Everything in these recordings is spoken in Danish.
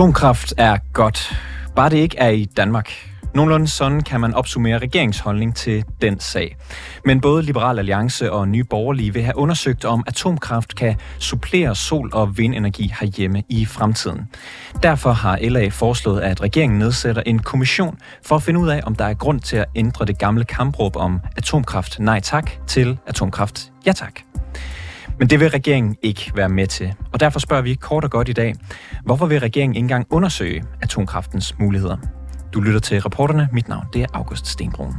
Atomkraft er godt. Bare det ikke er i Danmark. Nogenlunde sådan kan man opsummere regeringsholdning til den sag. Men både Liberal Alliance og Nye Borgerlige vil have undersøgt, om atomkraft kan supplere sol- og vindenergi herhjemme i fremtiden. Derfor har LA foreslået, at regeringen nedsætter en kommission for at finde ud af, om der er grund til at ændre det gamle kampråb om atomkraft nej tak til atomkraft ja tak. Men det vil regeringen ikke være med til. Og derfor spørger vi kort og godt i dag, hvorfor vil regeringen ikke engang undersøge atomkraftens muligheder? Du lytter til reporterne. Mit navn det er August Stenbrun.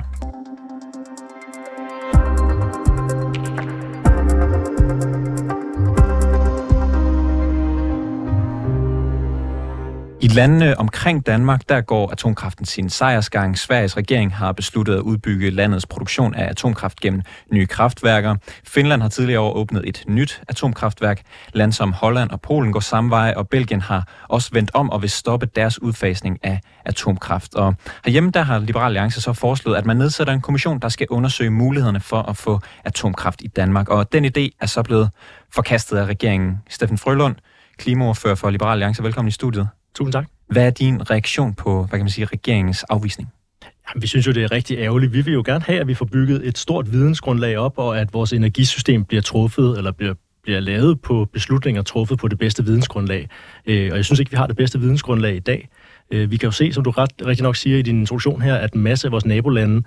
Landene omkring Danmark, der går atomkraften sin sejrsgang. Sveriges regering har besluttet at udbygge landets produktion af atomkraft gennem nye kraftværker. Finland har tidligere år åbnet et nyt atomkraftværk. Land som Holland og Polen går samme vej, og Belgien har også vendt om og vil stoppe deres udfasning af atomkraft. Og herhjemme der har Liberal Alliance så foreslået, at man nedsætter en kommission, der skal undersøge mulighederne for at få atomkraft i Danmark. Og den idé er så blevet forkastet af regeringen. Steffen Frølund, klimaordfører for Liberal Alliance, velkommen i studiet. Tusind tak. Hvad er din reaktion på, hvad kan man sige, regeringens afvisning? Jamen, vi synes jo, det er rigtig ærgerligt. Vi vil jo gerne have, at vi får bygget et stort vidensgrundlag op, og at vores energisystem bliver truffet, eller bliver, bliver lavet på beslutninger truffet på det bedste vidensgrundlag. Øh, og jeg synes ikke, vi har det bedste vidensgrundlag i dag. Øh, vi kan jo se, som du ret, rigtig nok siger i din introduktion her, at en masse af vores nabolande,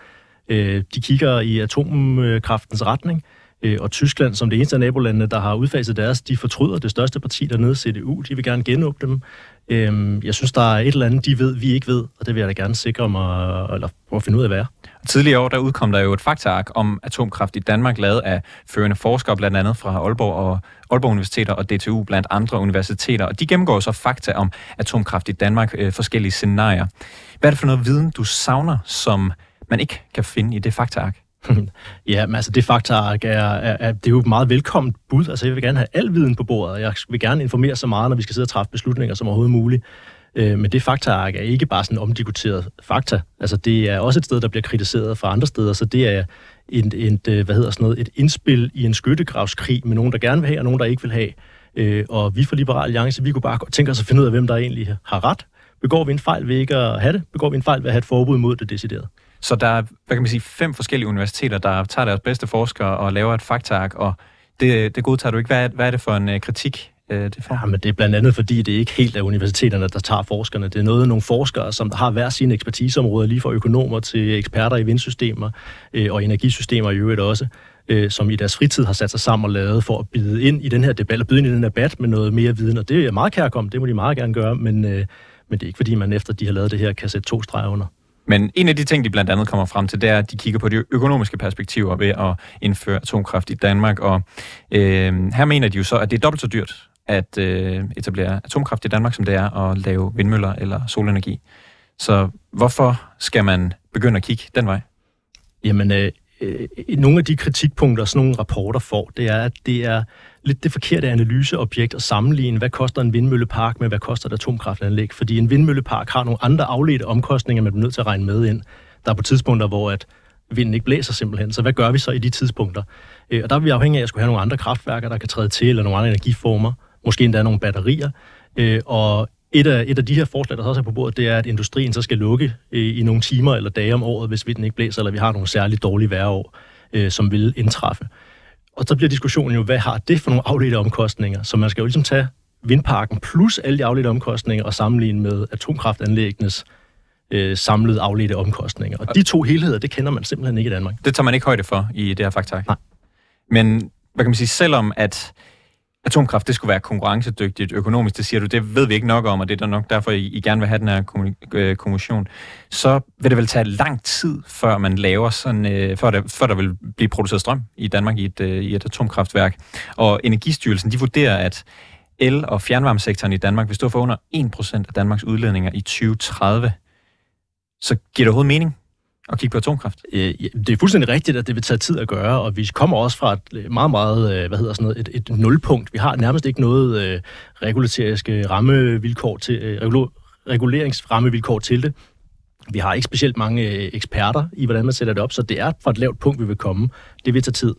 øh, de kigger i atomkraftens retning. Øh, Øh, og Tyskland, som det eneste af nabolandene, der har udfaset deres, de fortryder det største parti dernede, CDU. De vil gerne genåbne dem. Øhm, jeg synes, der er et eller andet, de ved, vi ikke ved, og det vil jeg da gerne sikre mig, eller prøve at finde ud af, hvad er. Tidligere år, der udkom der jo et faktaark om atomkraft i Danmark, lavet af førende forskere, blandt andet fra Aalborg og Aalborg Universiteter og DTU, blandt andre universiteter. Og de gennemgår så fakta om atomkraft i Danmark, øh, forskellige scenarier. Hvad er det for noget viden, du savner, som man ikke kan finde i det faktaark? ja, men altså det faktaark er, er, er, det er jo et meget velkomment bud. Altså jeg vil gerne have al viden på bordet, jeg vil gerne informere så meget, når vi skal sidde og træffe beslutninger som overhovedet muligt. Øh, men det faktaark er ikke bare sådan omdiskuteret fakta. Altså det er også et sted, der bliver kritiseret fra andre steder, så det er et, et, øh, hvad hedder sådan noget, et indspil i en skyttegravskrig med nogen, der gerne vil have, og nogen, der ikke vil have. Øh, og vi fra Liberal Alliance, vi kunne bare tænke os at finde ud af, hvem der egentlig har ret. Begår vi en fejl ved ikke at have det? Begår vi en fejl ved at have et forbud mod det decideret? Så der er, hvad kan man sige, fem forskellige universiteter, der tager deres bedste forskere og laver et faktark, og det, det godtager du ikke. Hvad er, hvad er det for en uh, kritik, uh, det får? Ja, men det er blandt andet, fordi det ikke helt er universiteterne, der tager forskerne. Det er noget nogle forskere, som har hver sine ekspertiseområder, lige fra økonomer til eksperter i vindsystemer uh, og energisystemer i øvrigt også uh, som i deres fritid har sat sig sammen og lavet for at bide ind i den her debat, og byde ind i den her debat med noget mere viden, og det er meget kærkommet, det må de meget gerne gøre, men, uh, men det er ikke fordi, man efter de har lavet det her, kan sætte to streger under. Men en af de ting, de blandt andet kommer frem til, det er, at de kigger på de økonomiske perspektiver ved at indføre atomkraft i Danmark. Og øh, her mener de jo så, at det er dobbelt så dyrt at øh, etablere atomkraft i Danmark, som det er at lave vindmøller eller solenergi. Så hvorfor skal man begynde at kigge den vej? Jamen, øh, øh, nogle af de kritikpunkter, som nogle rapporter får, det er, at det er lidt det forkerte analyseobjekt at sammenligne, hvad koster en vindmøllepark med, hvad koster et atomkraftanlæg. Fordi en vindmøllepark har nogle andre afledte omkostninger, man er nødt til at regne med ind. Der er på tidspunkter, hvor at vinden ikke blæser simpelthen. Så hvad gør vi så i de tidspunkter? Øh, og der er vi afhængige af at skulle have nogle andre kraftværker, der kan træde til, eller nogle andre energiformer. Måske endda nogle batterier. Øh, og et af, et af de her forslag, der også er på bordet, det er, at industrien så skal lukke øh, i, nogle timer eller dage om året, hvis vinden ikke blæser, eller vi har nogle særligt dårlige vejrår, som vil indtræffe. Og så bliver diskussionen jo, hvad har det for nogle afledte omkostninger? Så man skal jo ligesom tage vindparken plus alle de afledte omkostninger og sammenligne med atomkraftanlæggenes øh, samlede afledte omkostninger. Og de to helheder, det kender man simpelthen ikke i Danmark. Det tager man ikke højde for i det her faktak. Nej. Men hvad kan man sige, selvom at atomkraft, det skulle være konkurrencedygtigt økonomisk, det siger du, det ved vi ikke nok om, og det er der nok derfor, I, I gerne vil have den her øh, kommission, så vil det vel tage lang tid, før man laver sådan, øh, før, der, før der vil blive produceret strøm i Danmark i et, øh, i et atomkraftværk. Og Energistyrelsen, de vurderer, at el- og fjernvarmesektoren i Danmark vil stå for under 1% af Danmarks udledninger i 2030. Så giver det overhovedet mening at kigge på atomkraft? Øh, det er fuldstændig rigtigt, at det vil tage tid at gøre, og vi kommer også fra et øh, meget, meget, øh, hvad hedder sådan noget, et, et nulpunkt. Vi har nærmest ikke noget øh, regulatoriske rammevilkår til, øh, reguleringsrammevilkår til det. Vi har ikke specielt mange øh, eksperter i, hvordan man sætter det op, så det er fra et lavt punkt, vi vil komme. Det vil tage tid.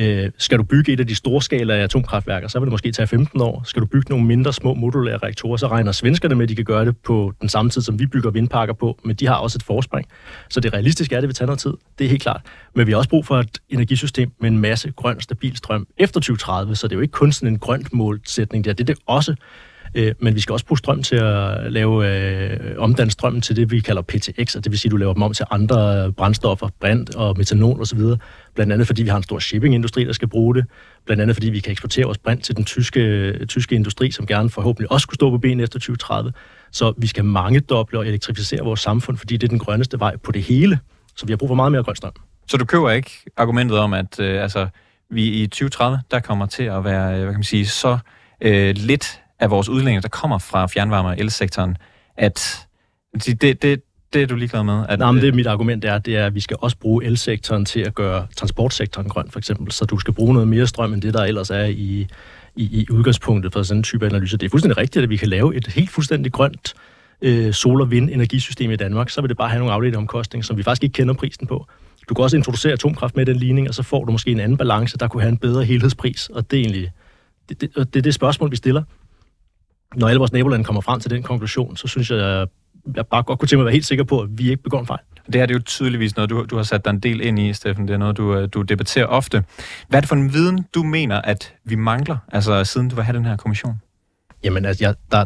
Øh, skal du bygge et af de store skala af atomkraftværker, så vil det måske tage 15 år. Skal du bygge nogle mindre små modulære reaktorer, så regner svenskerne med, at de kan gøre det på den samme tid, som vi bygger vindparker på, men de har også et forspring. Så det realistiske er, at det vil tage noget tid. Det er helt klart. Men vi har også brug for et energisystem med en masse grøn, stabil strøm efter 2030, så det er jo ikke kun sådan en grønt målsætning der. Det er det også. Øh, men vi skal også bruge strøm til at lave øh, omdanne strømmen til det, vi kalder PTX, og det vil sige, at du laver dem om til andre brændstoffer, brint og metanol osv. Blandt andet fordi vi har en stor shippingindustri, der skal bruge det. Blandt andet fordi vi kan eksportere vores brint til den tyske, tyske industri, som gerne forhåbentlig også skulle stå på ben efter 2030. Så vi skal mange doble og elektrificere vores samfund, fordi det er den grønneste vej på det hele. Så vi har brug for meget mere grøn strøm. Så du køber ikke argumentet om, at øh, altså, vi i 2030, der kommer til at være, øh, hvad kan man sige, så øh, lidt af vores udlændinge, der kommer fra fjernvarme- og elsektoren, at det, det, det, det er du ligeglad med? At, Nej, men det er mit argument er, det er, at vi skal også bruge elsektoren til at gøre transportsektoren grøn, for eksempel. Så du skal bruge noget mere strøm, end det, der ellers er i, i, i udgangspunktet for sådan en type analyse. Det er fuldstændig rigtigt, at vi kan lave et helt fuldstændig grønt øh, sol- og vind-energisystem i Danmark. Så vil det bare have nogle afledte omkostninger, som vi faktisk ikke kender prisen på. Du kan også introducere atomkraft med den ligning, og så får du måske en anden balance, der kunne have en bedre helhedspris. Og det er egentlig det, det, det, er det spørgsmål, vi stiller når alle vores nabolande kommer frem til den konklusion, så synes jeg, jeg bare godt kunne tænke mig at være helt sikker på, at vi ikke begår en fejl. Det her det er jo tydeligvis noget, du, du har sat dig en del ind i, Steffen. Det er noget, du, øh, du debatterer ofte. Hvad er det for en viden, du mener, at vi mangler, altså siden du var have den her kommission? Jamen, altså, jeg, der,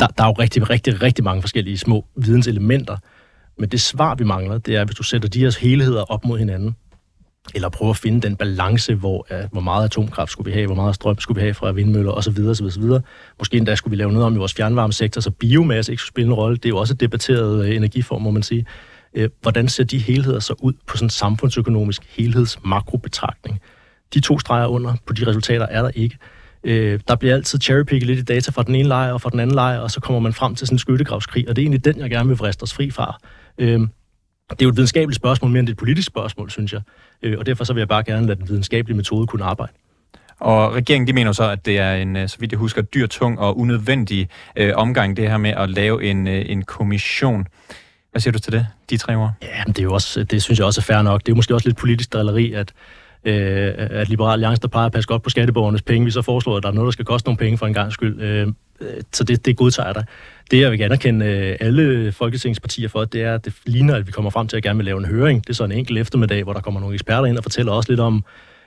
der, der er jo rigtig, rigtig, rigtig mange forskellige små videnselementer. Men det svar, vi mangler, det er, hvis du sætter de her helheder op mod hinanden, eller prøve at finde den balance, hvor, uh, hvor meget atomkraft skulle vi have, hvor meget strøm skulle vi have fra vindmøller osv. osv., osv. Måske endda skulle vi lave noget om i vores fjernvarmesektor, så biomasse ikke skulle spille en rolle. Det er jo også et debatteret uh, energiform, må man sige. Uh, hvordan ser de helheder så ud på sådan en samfundsøkonomisk helhedsmakrobetragtning? De to streger under på de resultater er der ikke. Øh, der bliver altid cherrypicket lidt i data fra den ene lejr og fra den anden lejr, og så kommer man frem til sådan en skyttegravskrig, og det er egentlig den, jeg gerne vil vriste os fri fra. Øh, det er jo et videnskabeligt spørgsmål mere end et politisk spørgsmål, synes jeg. Øh, og derfor så vil jeg bare gerne lade den videnskabelige metode kunne arbejde. Og regeringen de mener så, at det er en, øh, så vidt jeg husker, dyr, tung og unødvendig øh, omgang, det her med at lave en, øh, en kommission. Hvad siger du til det, de tre ord? Ja, det, er jo også, det synes jeg også er fair nok. Det er måske også lidt politisk drilleri, at, øh, at Liberal Alliance, der plejer at passe godt på skatteborgernes penge, vi så foreslår, at der er noget, der skal koste nogle penge for en gang skyld. Øh, så det, det godtager jeg dig. Det, jeg vil gerne anerkende øh, alle folketingspartier for, det er, at det ligner, at vi kommer frem til at gerne vil lave en høring. Det er så en enkelt eftermiddag, hvor der kommer nogle eksperter ind og fortæller også lidt om,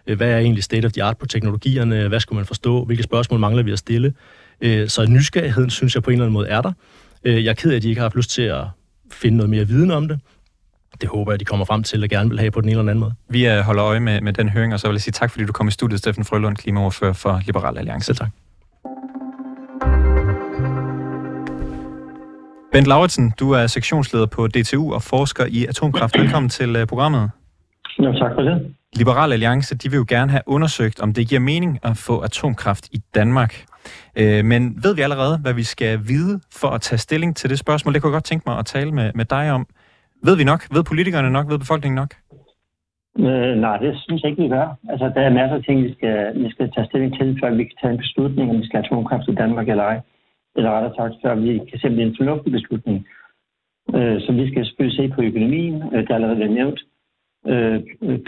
øh, hvad er egentlig state of the art på teknologierne, hvad skulle man forstå, hvilke spørgsmål mangler vi at stille. Øh, så nysgerrigheden, synes jeg på en eller anden måde er der. Jeg er ked af, at de ikke har haft lyst til at finde noget mere viden om det. Det håber jeg, de kommer frem til at gerne vil have på den ene eller anden måde. Vi holder øje med, med den høring, og så vil jeg sige tak, fordi du kom i studiet, Steffen Frølund, klimaoverfører for Liberal Alliance. Selv tak. Bent Lauritsen, du er sektionsleder på DTU og forsker i atomkraft. Velkommen til øh, programmet. Jo, tak for det. Liberal Alliance, de vil jo gerne have undersøgt, om det giver mening at få atomkraft i Danmark. Øh, men ved vi allerede, hvad vi skal vide for at tage stilling til det spørgsmål? Det kunne jeg godt tænke mig at tale med, med dig om. Ved vi nok? Ved politikerne nok? Ved befolkningen nok? Øh, nej, det synes jeg ikke, vi gør. Altså, der er masser af ting, vi skal, vi skal tage stilling til, før vi kan tage en beslutning, om vi skal have atomkraft i Danmark eller ej eller rettere sagt, før vi kan simpelthen en fornuftig beslutning. Øh, så vi skal selvfølgelig se på økonomien, øh, der er allerede været nævnt, øh,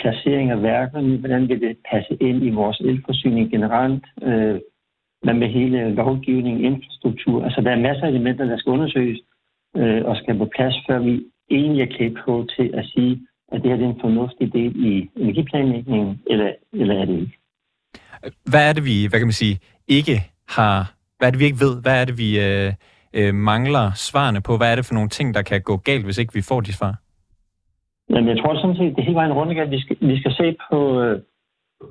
placering af værkerne, hvordan vil det passe ind i vores elforsyning generelt, øh, hvad med hele lovgivning, infrastruktur. Altså, der er masser af elementer, der skal undersøges øh, og skal på plads, før vi egentlig er klædt på til at sige, at det her er en fornuftig del i energiplanlægningen, eller, eller er det ikke. Hvad er det, vi hvad kan man sige, ikke har hvad er det, vi ikke ved? Hvad er det, vi øh, øh, mangler svarene på? Hvad er det for nogle ting, der kan gå galt, hvis ikke vi får de svar? Jamen, jeg tror sådan set, det hele vejen rundt, at vi skal, vi skal se på, øh,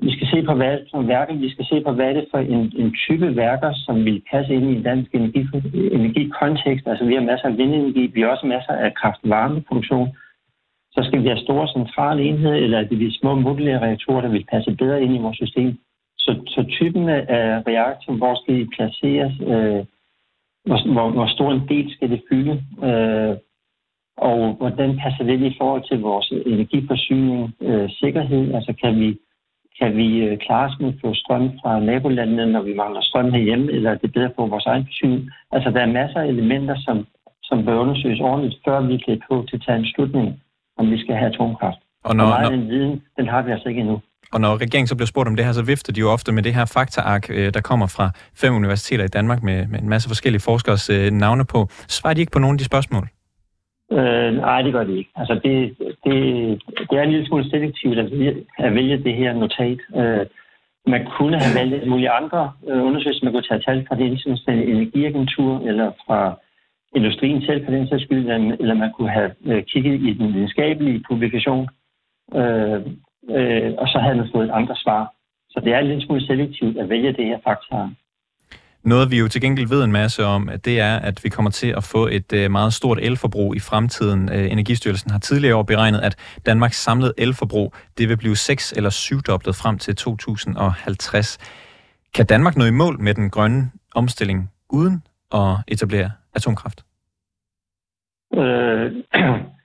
vi skal se på hvad som værker, vi skal se på, hvad er det for en, en type værker, som vil passe ind i en dansk energi, energikontekst. Altså, vi har masser af vindenergi, vi har også masser af kraft-varmeproduktion. Så skal vi have store centrale enheder, eller er det de små modulære reaktorer, der vil passe bedre ind i vores system? Så, så typen af reaktor, hvor skal de placeres, øh, hvor, hvor, hvor stor en del skal det fylde, øh, og hvordan passer det i forhold til vores energiforsyning, øh, sikkerhed, altså kan vi, kan vi øh, klare os med at få strøm fra nabolandene, når vi mangler strøm herhjemme, eller er det bedre på vores egen forsyning? Altså der er masser af elementer, som, som bør undersøges ordentligt, før vi kan på til at tage en slutning, om vi skal have atomkraft. Og når, og meget når... den viden, den har vi altså ikke endnu og når regeringen så bliver spurgt om det her, så vifter de jo ofte med det her faktaark, øh, der kommer fra fem universiteter i Danmark med, med en masse forskellige forskers øh, navne på. Svarer de ikke på nogle af de spørgsmål? Øh, nej, det gør det ikke. Altså, det, det, det er en lille smule selektivt at vælge, at vælge det her notat. Øh, man kunne have valgt mulige andre øh, undersøgelser. Man kunne tage tal fra det internationale energiagentur eller fra industrien selv for den sags skyld, eller man kunne have øh, kigget i den videnskabelige publikation, øh, øh, og så havde man fået andre svar. Så det er lidt smule selektivt at vælge det her faktor. Noget vi jo til gengæld ved en masse om, det er, at vi kommer til at få et øh, meget stort elforbrug i fremtiden. Øh, Energistyrelsen har tidligere år beregnet, at Danmarks samlede elforbrug det vil blive 6 eller syvdoblet frem til 2050. Kan Danmark nå i mål med den grønne omstilling uden at etablere atomkraft? Øh,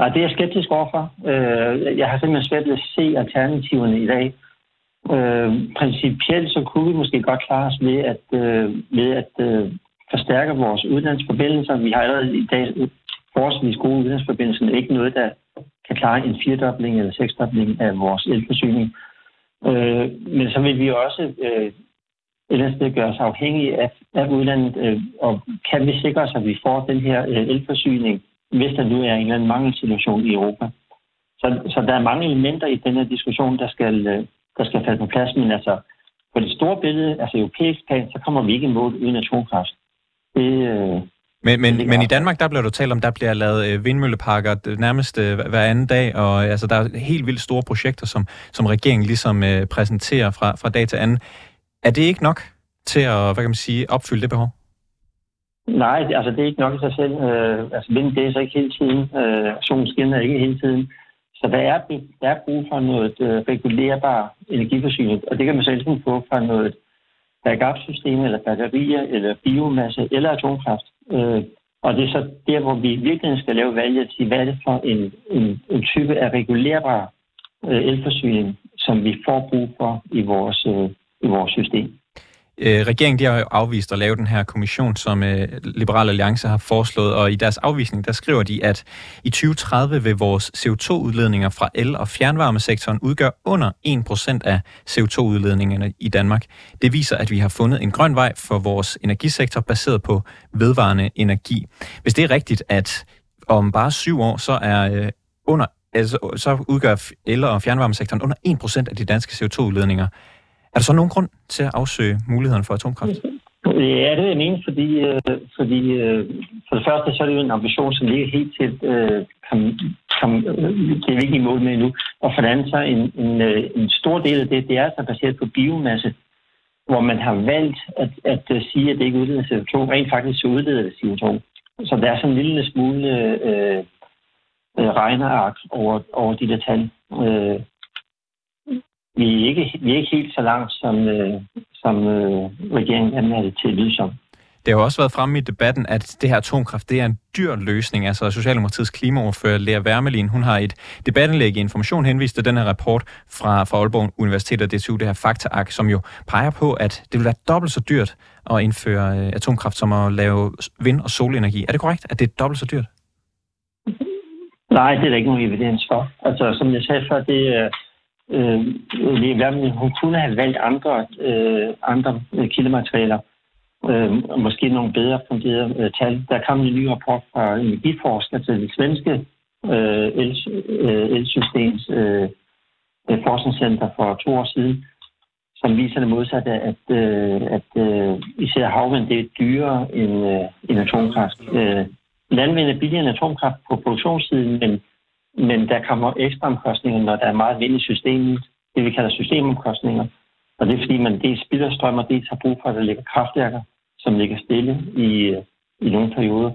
nej, det er jeg skeptisk overfor. Øh, jeg har simpelthen svært ved at se alternativerne i dag. Øh, principielt så kunne vi måske godt klare os ved at, øh, ved at øh, forstærke vores uddannelsesforbindelser. Vi har allerede i dag forholdsvis gode uddannelsesforbindelser, men ikke noget, der kan klare en firedobling eller seksdobling af vores elforsyning. Øh, men så vil vi også øh, ellers det gør os afhængige af, af udlandet, øh, og kan vi sikre os, at vi får den her øh, elforsyning, hvis der nu er en eller anden mangelsituation i Europa. Så, så der er mange elementer i den her diskussion, der skal, øh, der skal falde på plads, men altså på det store billede, altså europæisk plan, så kommer vi ikke i mål uden atomkraft. Det, øh, men, men, men i Danmark, der bliver du talt om, der bliver lavet øh, vindmølleparker nærmest øh, hver anden dag, og altså, der er helt vildt store projekter, som, som regeringen ligesom øh, præsenterer fra, fra dag til anden. Er det ikke nok til at, hvad kan man sige, opfylde det behov? Nej, altså det er ikke nok i sig selv. Øh, altså vind det er så ikke hele tiden. Øh, solen skinner ikke hele tiden. Så der er, der er brug for noget øh, regulerbar energiforsyning, og det kan man selv få fra noget backup-system, eller batterier, eller biomasse, eller atomkraft. Øh, og det er så der, hvor vi virkelig skal lave valget til, hvad er det for en, en, en type af regulerbar øh, elforsyning, som vi får brug for i vores, øh, i vores system. Øh, regeringen de har jo afvist at lave den her kommission, som øh, Liberal Alliance har foreslået, og i deres afvisning, der skriver de, at i 2030 vil vores CO2-udledninger fra el- og fjernvarmesektoren udgøre under 1% af CO2-udledningerne i Danmark. Det viser, at vi har fundet en grøn vej for vores energisektor baseret på vedvarende energi. Hvis det er rigtigt, at om bare syv år, så er øh, under altså, så udgør el- og fjernvarmesektoren under 1% af de danske CO2-udledninger. Er der så nogen grund til at afsøge muligheden for atomkraft? Ja, det er jeg mene, fordi, øh, fordi øh, for det første så er det jo en ambition, som ikke helt til øh, kan, kan, øh, det er ikke i mål med endnu. Og for det andet så en, en, øh, en stor del af det, det er altså baseret på biomasse, hvor man har valgt at, at, at sige, at det ikke udleder CO2. Rent faktisk så udleder det CO2. Så der er sådan en lille smule øh, øh, regneark over, over de der tal. Øh, vi er ikke, vi er ikke helt så langt, som, øh, som øh, regeringen anmelder det til at lyde som. Det har jo også været fremme i debatten, at det her atomkraft, det er en dyr løsning. Altså Socialdemokratiets klimaordfører Lea Wermelin, hun har et debattenlæg i Information henvist til den her rapport fra, fra Aalborg Universitet og DTU, det her faktaark, som jo peger på, at det vil være dobbelt så dyrt at indføre øh, atomkraft, som at lave vind- og solenergi. Er det korrekt, at det er dobbelt så dyrt? Nej, det er der ikke nogen evidens for. Altså, som jeg sagde før, det er øh, hun kunne have valgt andre, øh, andre øh, kildematerialer, øh, og måske nogle bedre funderede øh, tal. Der kom en ny rapport fra energiforsker til altså det svenske øh, el, øh, elsystems øh, øh, forskningscenter for to år siden, som viser det modsatte, at, øh, at øh, især havvind det er dyrere end, øh, end atomkraft. Øh, landvind er billigere end atomkraft på produktionssiden, men men der kommer ekstra omkostninger, når der er meget vind i systemet. Det vi kalder systemomkostninger. Og det er fordi, man dels spilder strøm, og dels har brug for, at der ligger kraftværker, som ligger stille i, i nogle perioder.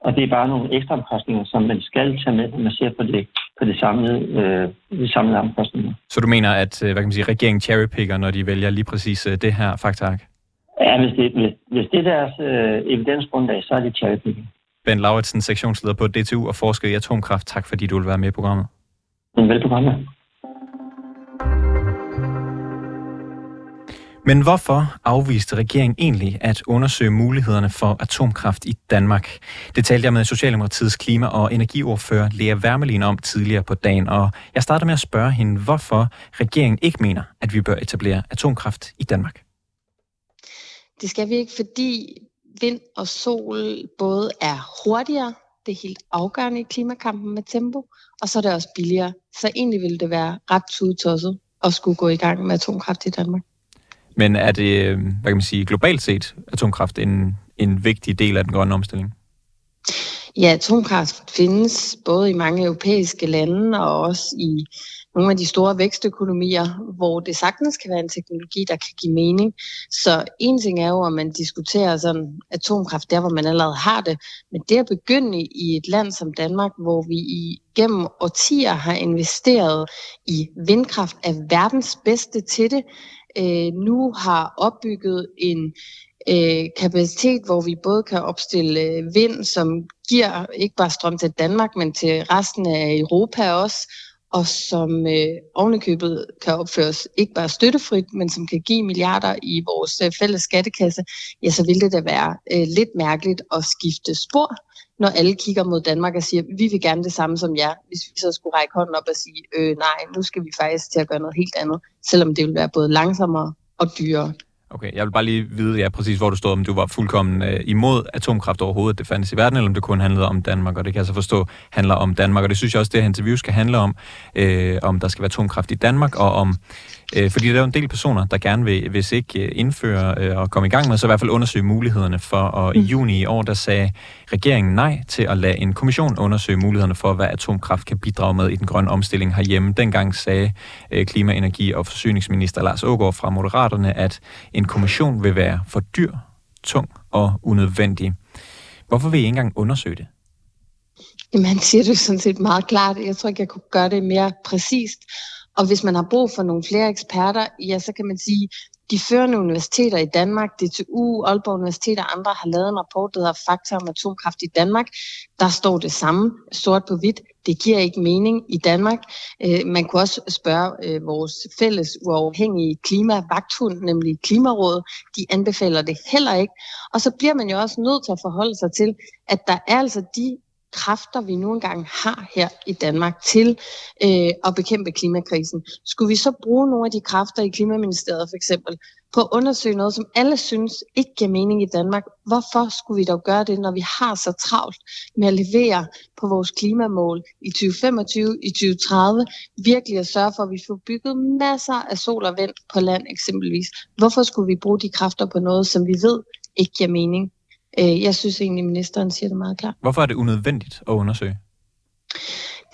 Og det er bare nogle ekstra omkostninger, som man skal tage med, når man ser på det, på det samlede, øh, de samlede omkostninger. Så du mener, at øh, hvad kan man sige, regeringen cherrypicker, når de vælger lige præcis øh, det her faktark? Ja, hvis det, hvis, hvis det er deres øh, evidensgrundlag, så er det cherrypicking. Ben Lauritsen, sektionsleder på DTU og forsker i atomkraft. Tak fordi du vil være med i programmet. Velbekomme. Men hvorfor afviste regeringen egentlig at undersøge mulighederne for atomkraft i Danmark? Det talte jeg med Socialdemokratiets klima- og energiordfører Lea Wermelin om tidligere på dagen, og jeg starter med at spørge hende, hvorfor regeringen ikke mener, at vi bør etablere atomkraft i Danmark. Det skal vi ikke, fordi vind og sol både er hurtigere, det er helt afgørende i klimakampen med tempo, og så er det også billigere. Så egentlig ville det være ret tudtosset at skulle gå i gang med atomkraft i Danmark. Men er det, hvad kan man sige, globalt set atomkraft en, en vigtig del af den grønne omstilling? Ja, atomkraft findes både i mange europæiske lande og også i nogle af de store vækstøkonomier, hvor det sagtens kan være en teknologi, der kan give mening. Så en ting er jo, at man diskuterer sådan atomkraft der, hvor man allerede har det, men det at begynde i et land som Danmark, hvor vi i gennem årtier har investeret i vindkraft, er verdens bedste til det, øh, nu har opbygget en øh, kapacitet, hvor vi både kan opstille øh, vind, som giver ikke bare strøm til Danmark, men til resten af Europa også, og som øh, ovenikøbet kan opføres ikke bare støttefrit, men som kan give milliarder i vores øh, fælles skattekasse, ja, så vil det da være øh, lidt mærkeligt at skifte spor, når alle kigger mod Danmark og siger, vi vil gerne det samme som jer, hvis vi så skulle række hånden op og sige, øh, nej, nu skal vi faktisk til at gøre noget helt andet, selvom det vil være både langsommere og dyrere. Okay, jeg vil bare lige vide, ja, præcis hvor du stod, om du var fuldkommen øh, imod atomkraft overhovedet, det fandtes i verden, eller om det kun handlede om Danmark, og det kan jeg så forstå handler om Danmark, og det synes jeg også, det her interview skal handle om, øh, om der skal være atomkraft i Danmark, og om Øh, fordi der er jo en del personer, der gerne vil, hvis ikke øh, indføre øh, og komme i gang med, så i hvert fald undersøge mulighederne for. Og i mm. juni i år, der sagde regeringen nej til at lade en kommission undersøge mulighederne for, hvad atomkraft kan bidrage med i den grønne omstilling herhjemme. Dengang sagde øh, klima-, energi- og forsyningsminister Lars Ågaard fra Moderaterne, at en kommission vil være for dyr, tung og unødvendig. Hvorfor vil I ikke engang undersøge det? Jamen, han siger det sådan set meget klart. Jeg tror ikke, jeg kunne gøre det mere præcist. Og hvis man har brug for nogle flere eksperter, ja, så kan man sige, de førende universiteter i Danmark, DTU, Aalborg Universitet og andre, har lavet en rapport, der hedder Fakta om atomkraft i Danmark. Der står det samme, sort på hvidt. Det giver ikke mening i Danmark. Øh, man kunne også spørge øh, vores fælles uafhængige klimavagthund, nemlig Klimarådet. De anbefaler det heller ikke. Og så bliver man jo også nødt til at forholde sig til, at der er altså de kræfter, vi nu engang har her i Danmark til øh, at bekæmpe klimakrisen. Skulle vi så bruge nogle af de kræfter i Klimaministeriet for eksempel på at undersøge noget, som alle synes ikke giver mening i Danmark? Hvorfor skulle vi dog gøre det, når vi har så travlt med at levere på vores klimamål i 2025, i 2030, virkelig at sørge for, at vi får bygget masser af sol og vind på land eksempelvis? Hvorfor skulle vi bruge de kræfter på noget, som vi ved ikke giver mening? Øh, jeg synes egentlig, at ministeren siger det meget klart. Hvorfor er det unødvendigt at undersøge?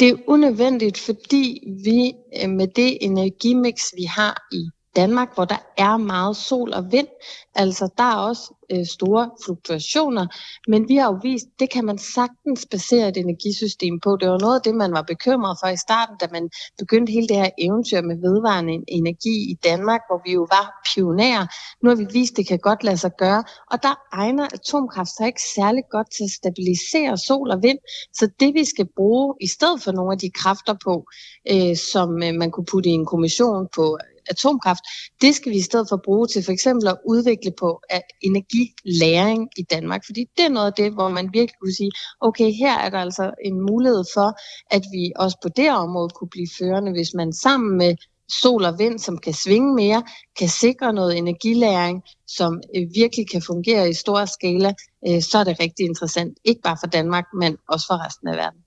Det er unødvendigt, fordi vi øh, med det energimix, vi har i Danmark, hvor der er meget sol og vind. Altså, der er også øh, store fluktuationer, men vi har jo vist, det kan man sagtens basere et energisystem på. Det var noget af det, man var bekymret for i starten, da man begyndte hele det her eventyr med vedvarende energi i Danmark, hvor vi jo var pionerer. Nu har vi vist, det kan godt lade sig gøre, og der egner atomkraft sig ikke særlig godt til at stabilisere sol og vind. Så det, vi skal bruge i stedet for nogle af de kræfter på, øh, som øh, man kunne putte i en kommission på atomkraft, det skal vi i stedet for bruge til for eksempel at udvikle på energilæring i Danmark. Fordi det er noget af det, hvor man virkelig kunne sige, okay, her er der altså en mulighed for, at vi også på det område kunne blive førende, hvis man sammen med sol og vind, som kan svinge mere, kan sikre noget energilæring, som øh, virkelig kan fungere i stor skala, øh, så er det rigtig interessant. Ikke bare for Danmark, men også for resten af verden.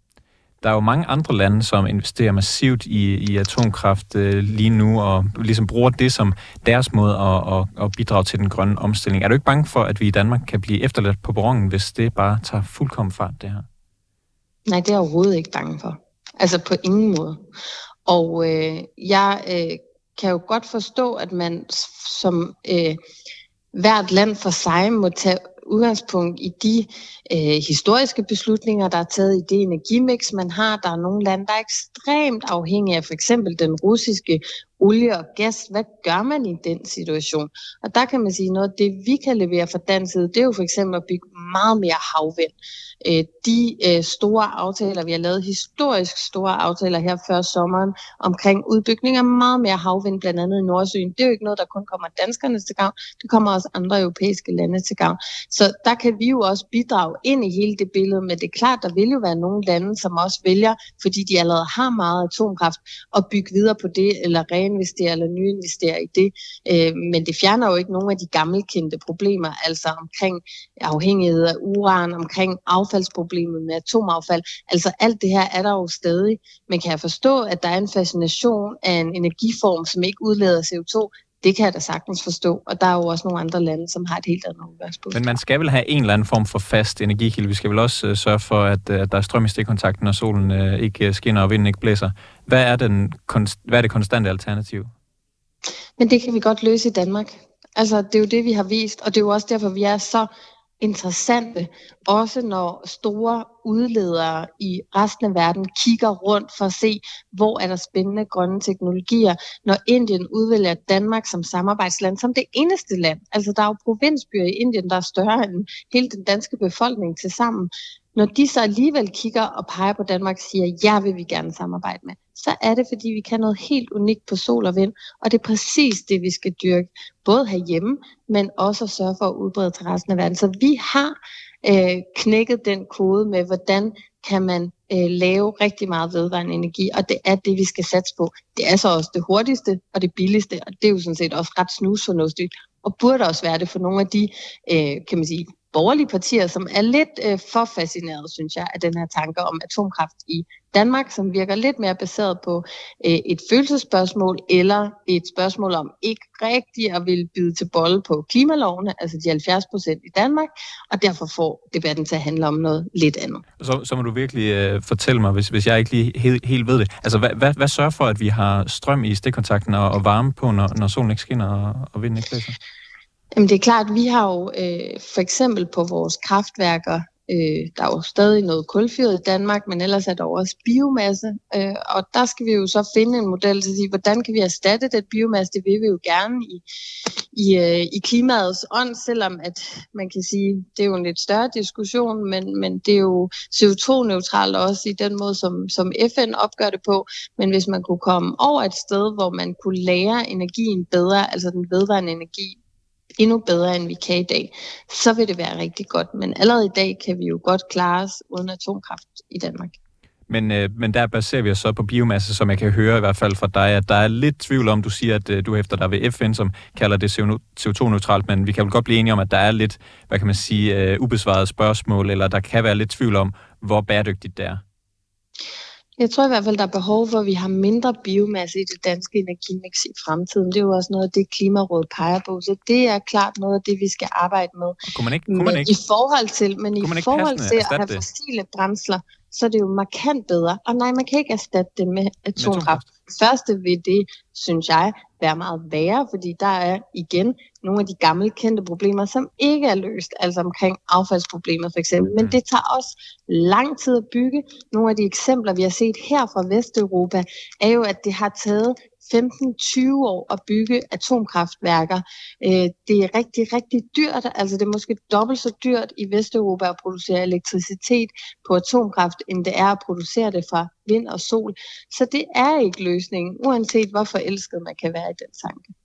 Der er jo mange andre lande, som investerer massivt i, i atomkraft øh, lige nu, og ligesom bruger det som deres måde at, at, at bidrage til den grønne omstilling. Er du ikke bange for, at vi i Danmark kan blive efterladt på brongen, hvis det bare tager fuldkommen fart, det her? Nej, det er jeg overhovedet ikke bange for. Altså på ingen måde. Og øh, jeg øh, kan jo godt forstå, at man som øh, hvert land for sig må tage udgangspunkt i de øh, historiske beslutninger, der er taget i det energimix, man har. Der er nogle lande, der er ekstremt afhængige af for eksempel den russiske olie og gas. Hvad gør man i den situation? Og der kan man sige, noget af det, vi kan levere fra dansk side, det er jo for eksempel at bygge meget mere havvind. Øh, de øh, store aftaler, vi har lavet, historisk store aftaler her før sommeren, omkring udbygning af meget mere havvind, blandt andet i Nordsøen, det er jo ikke noget, der kun kommer danskerne til gavn, det kommer også andre europæiske lande til gavn. Så der kan vi jo også bidrage ind i hele det billede, men det er klart, der vil jo være nogle lande, som også vælger, fordi de allerede har meget atomkraft, at bygge videre på det, eller reinvestere eller nyinvestere i det. Øh, men det fjerner jo ikke nogen af de gammelkendte problemer, altså omkring afhængighed af uran, omkring affaldsproblemet med atomaffald. Altså alt det her er der jo stadig. Men kan jeg forstå, at der er en fascination af en energiform, som ikke udleder CO2, det kan jeg da sagtens forstå, og der er jo også nogle andre lande, som har et helt andet udgangspunkt. Men man skal vel have en eller anden form for fast energikilde. Vi skal vel også uh, sørge for, at, uh, at der er strøm i stikkontakten, når solen uh, ikke skinner og vinden ikke blæser. Hvad er, den, hvad er det konstante alternativ? Men det kan vi godt løse i Danmark. Altså, det er jo det, vi har vist, og det er jo også derfor, vi er så interessante, også når store udledere i resten af verden kigger rundt for at se, hvor er der spændende grønne teknologier, når Indien udvælger Danmark som samarbejdsland, som det eneste land. Altså der er jo provinsbyer i Indien, der er større end hele den danske befolkning til sammen. Når de så alligevel kigger og peger på Danmark og siger, ja, vil vi gerne samarbejde med, så er det, fordi vi kan noget helt unikt på sol og vind, og det er præcis det, vi skal dyrke, både herhjemme, men også at sørge for at udbrede til resten af verden. Så vi har øh, knækket den kode med, hvordan kan man øh, lave rigtig meget vedvarende energi, og det er det, vi skal satse på. Det er så også det hurtigste og det billigste, og det er jo sådan set også ret snusfornuftigt, og burde også være det for nogle af de, øh, kan man sige, borgerlige partier, som er lidt øh, for fascineret, synes jeg, af den her tanke om atomkraft i Danmark, som virker lidt mere baseret på øh, et følelsesspørgsmål eller et spørgsmål om ikke rigtigt at ville bide til bolle på klimalovene, altså de 70 procent i Danmark, og derfor får debatten til at handle om noget lidt andet. Så, så må du virkelig øh, fortælle mig, hvis, hvis jeg ikke lige helt, helt ved det. Altså, hvad, hvad, hvad sørger for, at vi har strøm i stikkontakten og, og varme på, når, når solen ikke skinner og, og vinden ikke blæser? Jamen det er klart, vi har jo øh, for eksempel på vores kraftværker, øh, der er jo stadig noget kulfyret i Danmark, men ellers er der også biomasse, øh, og der skal vi jo så finde en model til at sige, hvordan kan vi erstatte den biomasse, det vil vi jo gerne i, i, øh, i klimaets ånd, selvom at man kan sige, det er jo en lidt større diskussion, men, men det er jo CO2-neutralt også i den måde, som, som FN opgør det på, men hvis man kunne komme over et sted, hvor man kunne lære energien bedre, altså den vedvarende energi, endnu bedre, end vi kan i dag, så vil det være rigtig godt. Men allerede i dag kan vi jo godt klare os uden atomkraft i Danmark. Men, øh, men der baserer vi os så på biomasse, som jeg kan høre i hvert fald fra dig, at der er lidt tvivl om, du siger, at øh, du efter dig ved FN, som kalder det CO2-neutralt, men vi kan vel godt blive enige om, at der er lidt, hvad kan man sige, øh, ubesvarede spørgsmål, eller der kan være lidt tvivl om, hvor bæredygtigt det er. Jeg tror i hvert fald, der er behov for, at vi har mindre biomasse i det danske energimix i fremtiden. Det er jo også noget af det, Klimarådet peger på. Så det er klart noget af det, vi skal arbejde med. Kunne man ikke, kunne man ikke, I forhold til, men i forhold til at have fossile brændsler, så er det jo markant bedre. Og nej, man kan ikke erstatte det med atomkraft. Første ved det, synes jeg, være meget værre, fordi der er igen nogle af de gamle kendte problemer, som ikke er løst, altså omkring affaldsproblemer for eksempel. Men det tager også lang tid at bygge. Nogle af de eksempler, vi har set her fra Vesteuropa, er jo, at det har taget 15-20 år at bygge atomkraftværker. Øh, det er rigtig, rigtig dyrt. Altså det er måske dobbelt så dyrt i Vesteuropa at producere elektricitet på atomkraft, end det er at producere det fra vind og sol. Så det er ikke løsningen, uanset hvor forelsket man kan være i den tanke.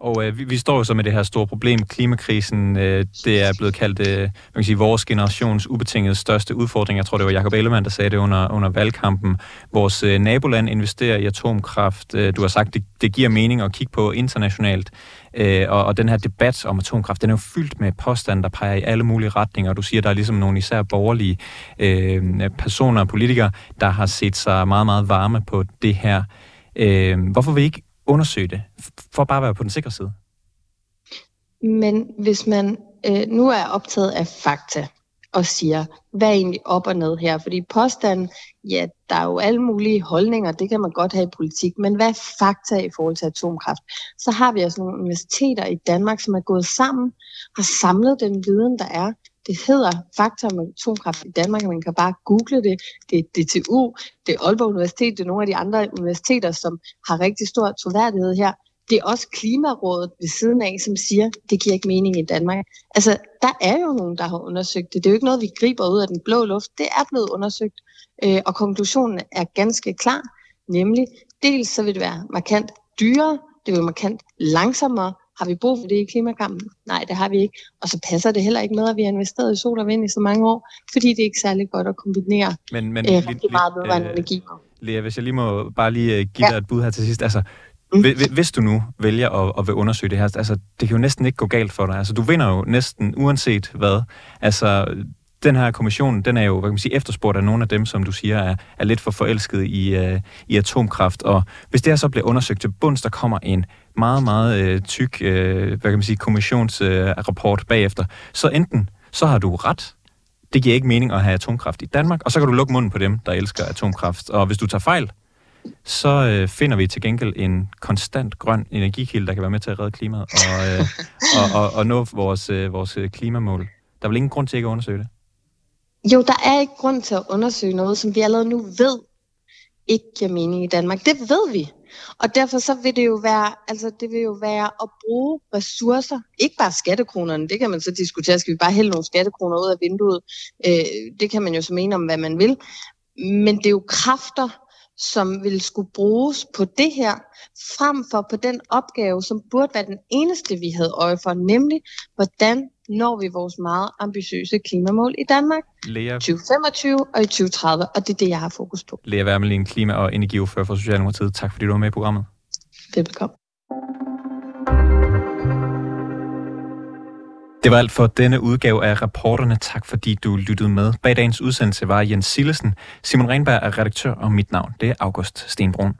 Og øh, vi, vi står jo så med det her store problem, klimakrisen. Øh, det er blevet kaldt øh, man kan sige, vores generations ubetingede største udfordring. Jeg tror, det var Jacob Ellemann, der sagde det under, under valgkampen. Vores øh, naboland investerer i atomkraft. Øh, du har sagt, det, det giver mening at kigge på internationalt. Øh, og, og den her debat om atomkraft, den er jo fyldt med påstande, der peger i alle mulige retninger. Du siger, der er ligesom nogle især borgerlige øh, personer og politikere, der har set sig meget, meget varme på det her. Øh, hvorfor vil I ikke undersøge det, for bare at være på den sikre side. Men hvis man øh, nu er optaget af fakta, og siger, hvad er egentlig op og ned her? Fordi påstanden, ja, der er jo alle mulige holdninger, det kan man godt have i politik, men hvad er fakta i forhold til atomkraft? Så har vi altså nogle universiteter i Danmark, som er gået sammen, har samlet den viden, der er. Det hedder Fakta om atomkraft i Danmark, man kan bare google det. Det er DTU, det er Aalborg Universitet, det er nogle af de andre universiteter, som har rigtig stor troværdighed her. Det er også Klimarådet ved siden af, som siger, det giver ikke mening i Danmark. Altså, der er jo nogen, der har undersøgt det. Det er jo ikke noget, vi griber ud af den blå luft. Det er blevet undersøgt, øh, og konklusionen er ganske klar, nemlig dels så vil det være markant dyrere, det vil være markant langsommere, har vi brug for det i klimakampen? Nej, det har vi ikke. Og så passer det heller ikke med, at vi har investeret i sol og vind i så mange år, fordi det er ikke særlig godt at kombinere men, men, øh, rigtig meget vedvarende øh, energi. Lea, hvis jeg lige må bare lige øh, give ja. dig et bud her til sidst. Altså, Mm. Hvis du nu vælger at, at vil undersøge det her, altså, det kan jo næsten ikke gå galt for dig. Altså, du vinder jo næsten uanset hvad. Altså, den her kommission, den er jo, hvad kan man sige, efterspurgt af nogle af dem, som du siger, er, er lidt for forelsket i, uh, i atomkraft. Og hvis det her så bliver undersøgt til bunds, der kommer en meget, meget uh, tyk, uh, hvad kan man sige, kommissionsrapport uh, bagefter, så enten så har du ret, det giver ikke mening at have atomkraft i Danmark, og så kan du lukke munden på dem, der elsker atomkraft. Og hvis du tager fejl, så øh, finder vi til gengæld en konstant grøn energikilde, der kan være med til at redde klimaet og, øh, og, og, og nå vores, øh, vores klimamål. Der er vel ingen grund til ikke at undersøge det? Jo, der er ikke grund til at undersøge noget, som vi allerede nu ved ikke giver mening i Danmark. Det ved vi. Og derfor så vil det jo være, altså det vil jo være at bruge ressourcer, ikke bare skattekronerne, det kan man så diskutere, skal vi bare hælde nogle skattekroner ud af vinduet, øh, det kan man jo så mene om, hvad man vil, men det er jo kræfter, som vil skulle bruges på det her, frem for på den opgave, som burde være den eneste, vi havde øje for, nemlig hvordan når vi vores meget ambitiøse klimamål i Danmark Lea... 2025 og i 2030, og det er det, jeg har fokus på. Lea Wermelin, klima- og energiordfører for Socialdemokratiet. Tak fordi du var med i programmet. Velbekomme. Det var alt for denne udgave af Rapporterne. Tak fordi du lyttede med. Bag dagens udsendelse var Jens Sillesen. Simon Renberg er redaktør, og mit navn det er August Stenbrun.